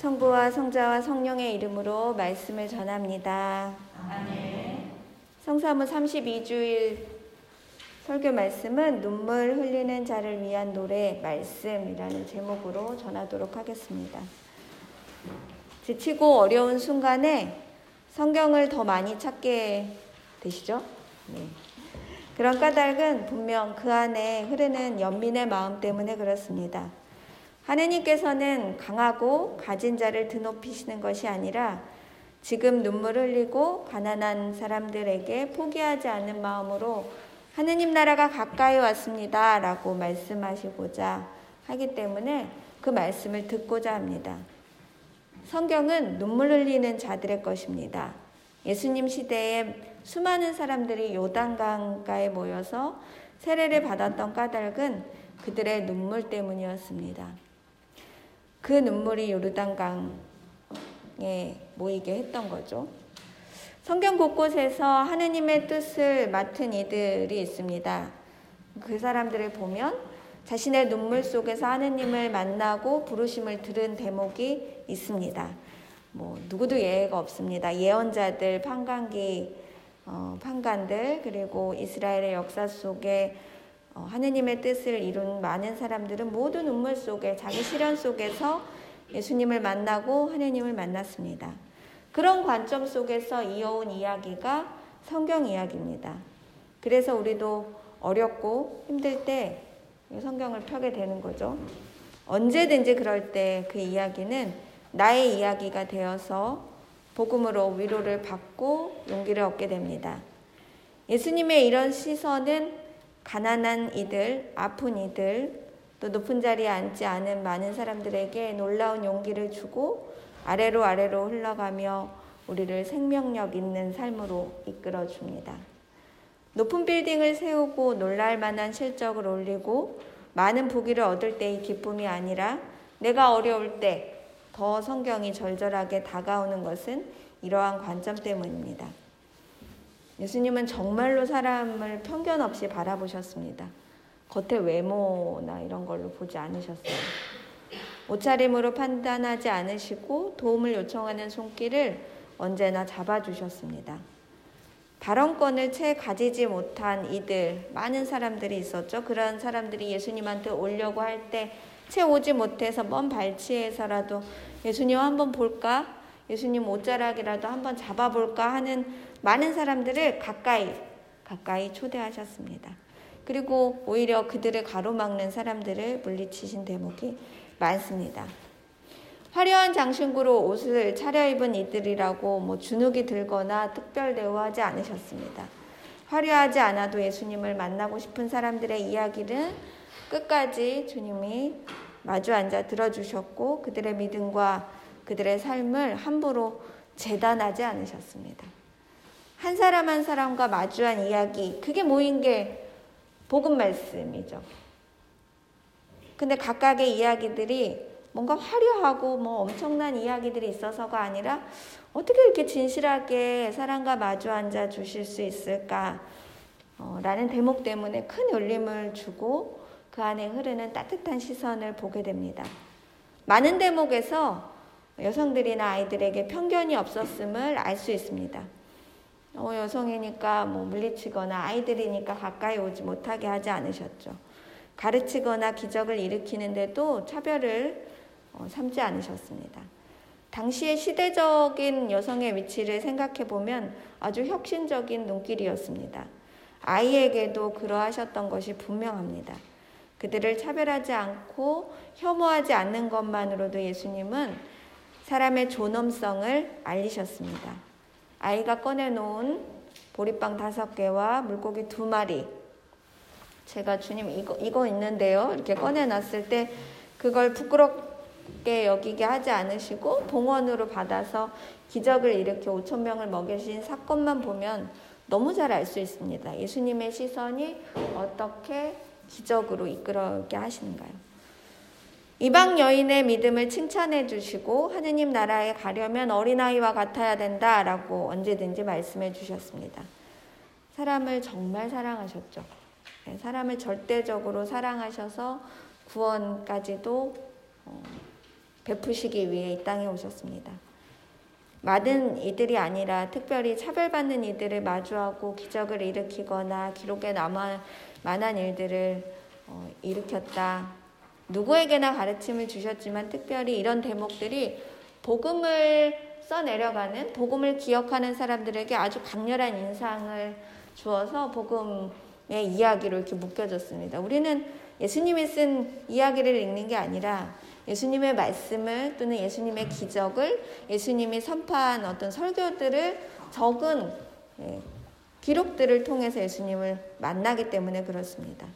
성부와 성자와 성령의 이름으로 말씀을 전합니다. 아멘. 성사무 32주일 설교 말씀은 눈물 흘리는 자를 위한 노래 말씀이라는 제목으로 전하도록 하겠습니다. 지치고 어려운 순간에 성경을 더 많이 찾게 되시죠? 네. 그런 까닭은 분명 그 안에 흐르는 연민의 마음 때문에 그렇습니다. 하느님께서는 강하고 가진 자를 드높이시는 것이 아니라 지금 눈물 흘리고 가난한 사람들에게 포기하지 않는 마음으로 하느님 나라가 가까이 왔습니다. 라고 말씀하시고자 하기 때문에 그 말씀을 듣고자 합니다. 성경은 눈물 흘리는 자들의 것입니다. 예수님 시대에 수많은 사람들이 요단강가에 모여서 세례를 받았던 까닭은 그들의 눈물 때문이었습니다. 그 눈물이 요르단강에 모이게 했던 거죠. 성경 곳곳에서 하느님의 뜻을 맡은 이들이 있습니다. 그 사람들을 보면 자신의 눈물 속에서 하느님을 만나고 부르심을 들은 대목이 있습니다. 뭐 누구도 예외가 없습니다. 예언자들, 판관기, 어, 판관들 그리고 이스라엘의 역사 속에 어, 하느님의 뜻을 이룬 많은 사람들은 모두 눈물 속에 자기 시련 속에서 예수님을 만나고 하느님을 만났습니다. 그런 관점 속에서 이어온 이야기가 성경 이야기입니다. 그래서 우리도 어렵고 힘들 때 성경을 펴게 되는 거죠. 언제든지 그럴 때 그 이야기는 나의 이야기가 되어서 복음으로 위로를 받고 용기를 얻게 됩니다. 예수님의 이런 시선은 가난한 이들, 아픈 이들, 또 높은 자리에 앉지 않은 많은 사람들에게 놀라운 용기를 주고 아래로 아래로 흘러가며 우리를 생명력 있는 삶으로 이끌어 줍니다. 높은 빌딩을 세우고 놀랄 만한 실적을 올리고 많은 부귀를 얻을 때의 기쁨이 아니라 내가 어려울 때 더 성경이 절절하게 다가오는 것은 이러한 관점 때문입니다. 예수님은 정말로 사람을 편견 없이 바라보셨습니다. 겉의 외모나 이런 걸로 보지 않으셨어요. 옷차림으로 판단하지 않으시고 도움을 요청하는 손길을 언제나 잡아주셨습니다. 발언권을 채 가지지 못한 이들, 많은 사람들이 있었죠. 그런 사람들이 예수님한테 오려고 할 때 채 오지 못해서 먼 발치에서라도 예수님 한번 볼까? 예수님 옷자락이라도 한번 잡아볼까 하는 많은 사람들을 가까이, 가까이 초대하셨습니다. 그리고 오히려 그들을 가로막는 사람들을 물리치신 대목이 많습니다. 화려한 장신구로 옷을 차려입은 이들이라고 뭐 주눅이 들거나 특별 대우하지 않으셨습니다. 화려하지 않아도 예수님을 만나고 싶은 사람들의 이야기는 끝까지 주님이 마주 앉아 들어주셨고 그들의 믿음과 그들의 삶을 함부로 재단하지 않으셨습니다. 한 사람 한 사람과 마주한 이야기, 그게 모인 게 복음 말씀이죠. 근데 각각의 이야기들이 뭔가 화려하고 뭐 엄청난 이야기들이 있어서가 아니라 어떻게 이렇게 진실하게 사랑과 마주 앉아 주실 수 있을까? 어, 라는 대목 때문에 큰 울림을 주고 그 안에 흐르는 따뜻한 시선을 보게 됩니다. 많은 대목에서 여성들이나 아이들에게 편견이 없었음을 알 수 있습니다. 어, 여성이니까 뭐 물리치거나 아이들이니까 가까이 오지 못하게 하지 않으셨죠. 가르치거나 기적을 일으키는데도 차별을 어, 삼지 않으셨습니다. 당시의 시대적인 여성의 위치를 생각해 보면 아주 혁신적인 눈길이었습니다. 아이에게도 그러하셨던 것이 분명합니다. 그들을 차별하지 않고 혐오하지 않는 것만으로도 예수님은 사람의 존엄성을 알리셨습니다. 아이가 꺼내놓은 보리빵 다섯 개와 물고기 두 마리. 제가 주님 이거, 이거 있는데요. 이렇게 꺼내놨을 때 그걸 부끄럽게 여기게 하지 않으시고 봉헌으로 받아서 기적을 일으켜 5천 명을 먹이신 사건만 보면 너무 잘 알 수 있습니다. 예수님의 시선이 어떻게 기적으로 이끌어게 하시는가요? 이방 여인의 믿음을 칭찬해 주시고 하느님 나라에 가려면 어린아이와 같아야 된다라고 언제든지 말씀해 주셨습니다. 사람을 정말 사랑하셨죠. 네, 사람을 절대적으로 사랑하셔서 구원까지도 베푸시기 위해 이 땅에 오셨습니다. 많은 이들이 아니라 특별히 차별받는 이들을 마주하고 기적을 일으키거나 기록에 남아 만한 일들을 어, 일으켰다. 누구에게나 가르침을 주셨지만 특별히 이런 대목들이 복음을 써내려가는 복음을 기억하는 사람들에게 아주 강렬한 인상을 주어서 복음의 이야기로 이렇게 묶여졌습니다. 우리는 예수님이 쓴 이야기를 읽는 게 아니라 예수님의 말씀을 또는 예수님의 기적을 예수님이 선포한 어떤 설교들을 적은 예, 기록들을 통해서 예수님을 만나기 때문에 그렇습니다.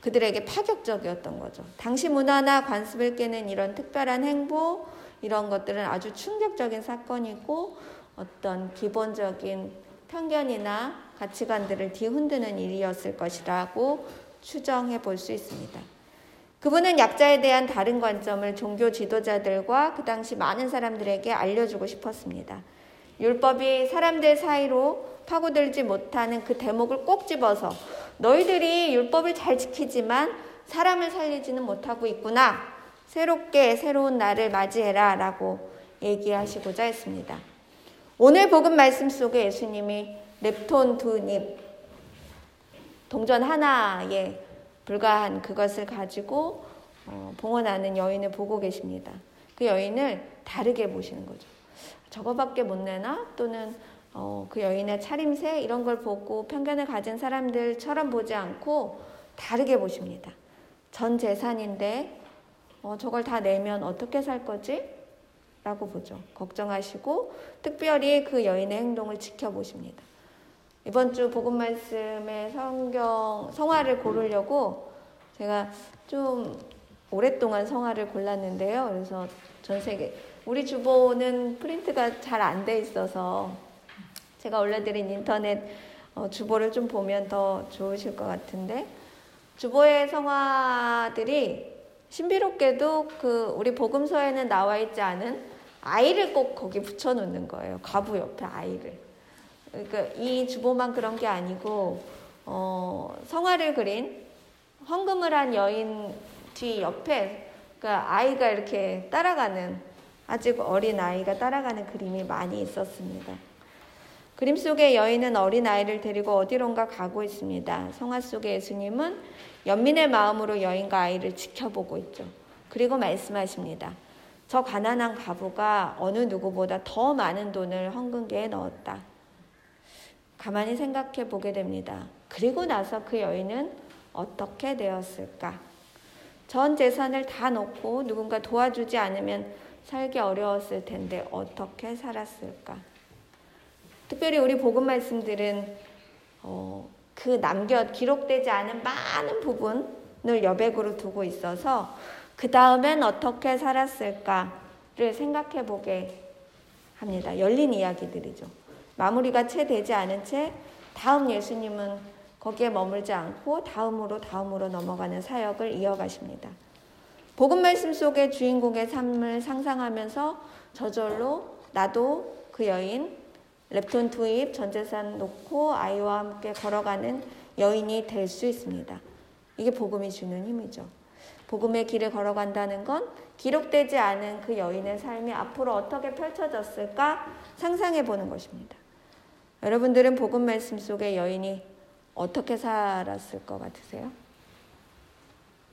그들에게 파격적이었던 거죠. 당시 문화나 관습을 깨는 이런 특별한 행보, 이런 것들은 아주 충격적인 사건이고 어떤 기본적인 편견이나 가치관들을 뒤흔드는 일이었을 것이라고 추정해 볼 수 있습니다. 그분은 약자에 대한 다른 관점을 종교 지도자들과 그 당시 많은 사람들에게 알려주고 싶었습니다. 율법이 사람들 사이로 파고들지 못하는 그 대목을 꼭 집어서 너희들이 율법을 잘 지키지만 사람을 살리지는 못하고 있구나. 새롭게 새로운 날을 맞이해라. 라고 얘기하시고자 했습니다. 오늘 복음 말씀 속에 예수님이 nep톤 두 잎, 동전 하나에 불과한 그것을 가지고 어, 봉헌하는 여인을 보고 계십니다. 그 여인을 다르게 보시는 거죠. 저거밖에 못 내나? 또는 어, 그 여인의 차림새 이런 걸 보고 편견을 가진 사람들처럼 보지 않고 다르게 보십니다. 전 재산인데 어, 저걸 다 내면 어떻게 살 거지? 라고 보죠. 걱정하시고 특별히 그 여인의 행동을 지켜보십니다. 이번 주 복음 말씀의 성경 성화를 고르려고 제가 좀 오랫동안 성화를 골랐는데요. 그래서 전 세계 우리 주보는 프린트가 잘 안 돼 있어서 제가 올려드린 인터넷 어, 주보를 좀 보면 더 좋으실 것 같은데 주보의 성화들이 신비롭게도 그 우리 복음서에는 나와 있지 않은 아이를 꼭 거기 붙여놓는 거예요. 가부 옆에 아이를. 그러니까 이 주보만 그런 게 아니고 어, 성화를 그린 헌금을 한 여인 뒤 옆에 그러니까 아이가 이렇게 따라가는 아직 어린 아이가 따라가는 그림이 많이 있었습니다. 그림 속의 여인은 어린 아이를 데리고 어디론가 가고 있습니다. 성화 속의 예수님은 연민의 마음으로 여인과 아이를 지켜보고 있죠. 그리고 말씀하십니다. 저 가난한 가부가 어느 누구보다 더 많은 돈을 헌금계에 넣었다. 가만히 생각해 보게 됩니다. 그리고 나서 그 여인은 어떻게 되었을까? 전 재산을 다 놓고 누군가 도와주지 않으면 살기 어려웠을 텐데 어떻게 살았을까? 특별히 우리 복음 말씀들은 어, 그 남겨 기록되지 않은 많은 부분을 여백으로 두고 있어서 그 다음엔 어떻게 살았을까를 생각해 보게 합니다. 열린 이야기들이죠. 마무리가 채 되지 않은 채 다음 예수님은 거기에 머물지 않고 다음으로 다음으로 넘어가는 사역을 이어가십니다. 복음 말씀 속의 주인공의 삶을 상상하면서 저절로 나도 그 여인 랩톤 투입 전재산 놓고 아이와 함께 걸어가는 여인이 될 수 있습니다. 이게 복음이 주는 힘이죠. 복음의 길을 걸어간다는 건 기록되지 않은 그 여인의 삶이 앞으로 어떻게 펼쳐졌을까 상상해 보는 것입니다. 여러분들은 복음 말씀 속에 여인이 어떻게 살았을 것 같으세요?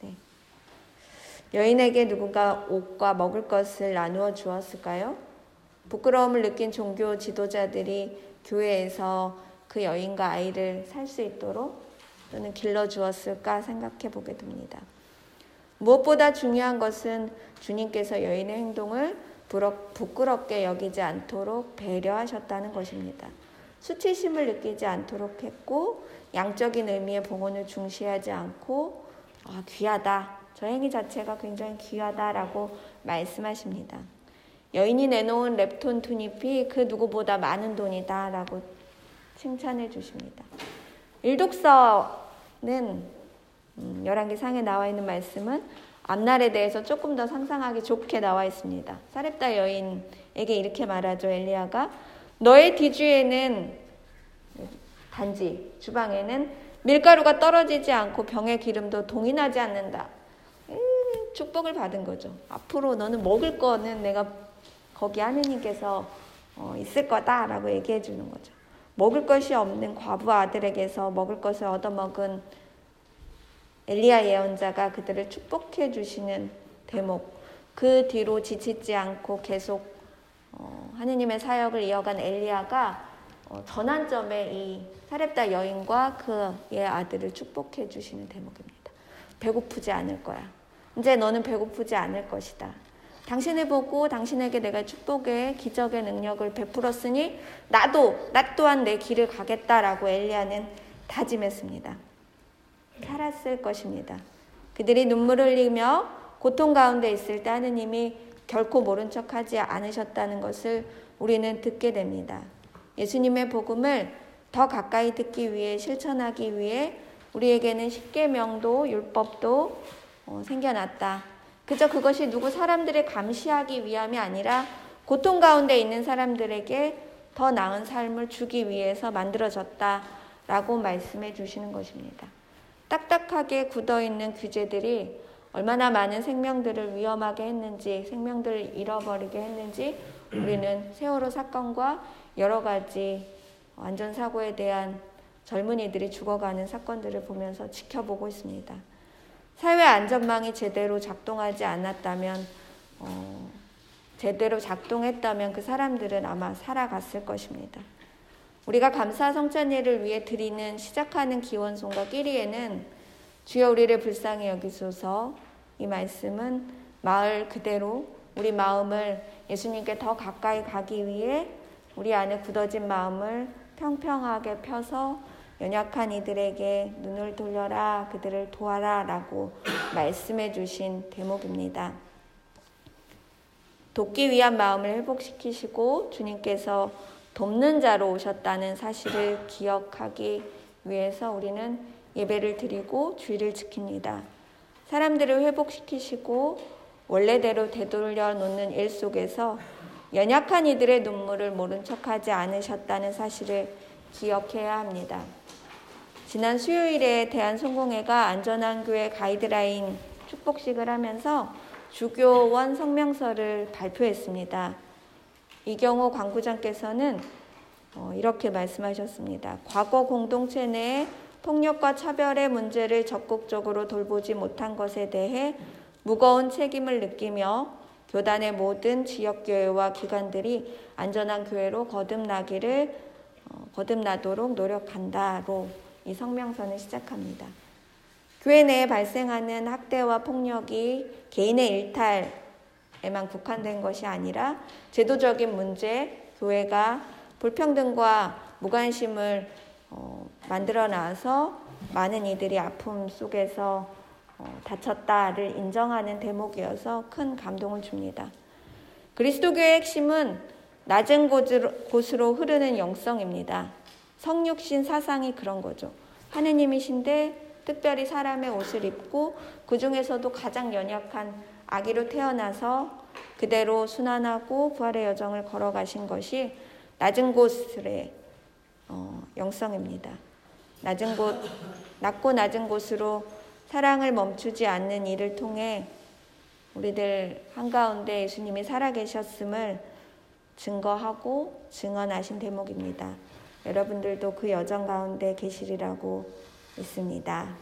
네. 여인에게 누군가 옷과 먹을 것을 나누어 주었을까요? 부끄러움을 느낀 종교 지도자들이 교회에서 그 여인과 아이를 살 수 있도록 또는 길러 주었을까 생각해 보게 됩니다. 무엇보다 중요한 것은 주님께서 여인의 행동을 부끄럽게 여기지 않도록 배려하셨다는 것입니다. 수치심을 느끼지 않도록 했고 양적인 의미의 봉헌을 중시하지 않고 아, 귀하다. 저 행위 자체가 굉장히 귀하다라고 말씀하십니다. 여인이 내놓은 랩톤 투닙이 그 누구보다 많은 돈이다 라고 칭찬해 주십니다. 일독서는 음, 열왕기 상에 나와 있는 말씀은 앞날에 대해서 조금 더 상상하기 좋게 나와 있습니다. 사렙다 여인에게 이렇게 말하죠. 엘리야가 너의 뒤주에는 단지 주방에는 밀가루가 떨어지지 않고 병의 기름도 동인하지 않는다. 음, 축복을 받은 거죠. 앞으로 너는 먹을 거는 내가 거기 하느님께서 어, 있을 거다라고 얘기해 주는 거죠. 먹을 것이 없는 과부 아들에게서 먹을 것을 얻어먹은 엘리야 예언자가 그들을 축복해 주시는 대목. 그 뒤로 지치지 않고 계속 어, 하느님의 사역을 이어간 엘리야가 어, 전환점에 이 사렙다 여인과 그의 아들을 축복해 주시는 대목입니다. 배고프지 않을 거야. 이제 너는 배고프지 않을 것이다. 당신을 보고 당신에게 내가 축복의 기적의 능력을 베풀었으니 나도 나 또한 내 길을 가겠다라고 엘리야는 다짐했습니다. 살았을 것입니다. 그들이 눈물을 흘리며 고통 가운데 있을 때 하느님이 결코 모른 척하지 않으셨다는 것을 우리는 듣게 됩니다. 예수님의 복음을 더 가까이 듣기 위해 실천하기 위해 우리에게는 십계명도 율법도 어, 생겨났다. 그저 그것이 누구 사람들을 감시하기 위함이 아니라 고통 가운데 있는 사람들에게 더 나은 삶을 주기 위해서 만들어졌다라고 말씀해 주시는 것입니다. 딱딱하게 굳어 있는 규제들이 얼마나 많은 생명들을 위험하게 했는지, 생명들을 잃어버리게 했는지 우리는 세월호 사건과 여러 가지 안전사고에 대한 젊은이들이 죽어가는 사건들을 보면서 지켜보고 있습니다. 사회 안전망이 제대로 작동하지 않았다면, 어, 제대로 작동했다면 그 사람들은 아마 살아갔을 것입니다. 우리가 감사 성찬예를 위해 드리는 시작하는 기원송과 끼리에는 주여 우리를 불쌍히 여기소서 이 말씀은 마을 그대로 우리 마음을 예수님께 더 가까이 가기 위해 우리 안에 굳어진 마음을 평평하게 펴서 연약한 이들에게 눈을 돌려라 그들을 도와라 라고 말씀해 주신 대목입니다. 돕기 위한 마음을 회복시키시고 주님께서 돕는 자로 오셨다는 사실을 기억하기 위해서 우리는 예배를 드리고 주의를 지킵니다. 사람들을 회복시키시고 원래대로 되돌려 놓는 일 속에서 연약한 이들의 눈물을 모른 척하지 않으셨다는 사실을 기억해야 합니다. 지난 수요일에 대한성공회가 안전한 교회 가이드라인 축복식을 하면서 주교원 성명서를 발표했습니다. 이경호 광부장께서는 어, 이렇게 말씀하셨습니다. 과거 공동체 내에 폭력과 차별의 문제를 적극적으로 돌보지 못한 것에 대해 무거운 책임을 느끼며 교단의 모든 지역교회와 기관들이 안전한 교회로 거듭나기를 어, 거듭나도록 노력한다로 이 성명서는 시작합니다. 교회 내에 발생하는 학대와 폭력이 개인의 일탈에만 국한된 것이 아니라 제도적인 문제, 교회가 불평등과 무관심을 어, 만들어 놔서 많은 이들이 아픔 속에서 어, 다쳤다를 인정하는 대목이어서 큰 감동을 줍니다. 그리스도교의 핵심은 낮은 곳으로, 흐르는 영성입니다. 성육신 사상이 그런 거죠. 하느님이신데 특별히 사람의 옷을 입고 그 중에서도 가장 연약한 아기로 태어나서 그대로 순환하고 부활의 여정을 걸어가신 것이 낮은 곳의 어, 영성입니다. 낮은 곳, 낮고 낮은 곳으로 사랑을 멈추지 않는 일을 통해 우리들 한가운데 예수님이 살아계셨음을 증거하고 증언하신 대목입니다. 여러분들도 그 여정 가운데 계시리라고 믿습니다.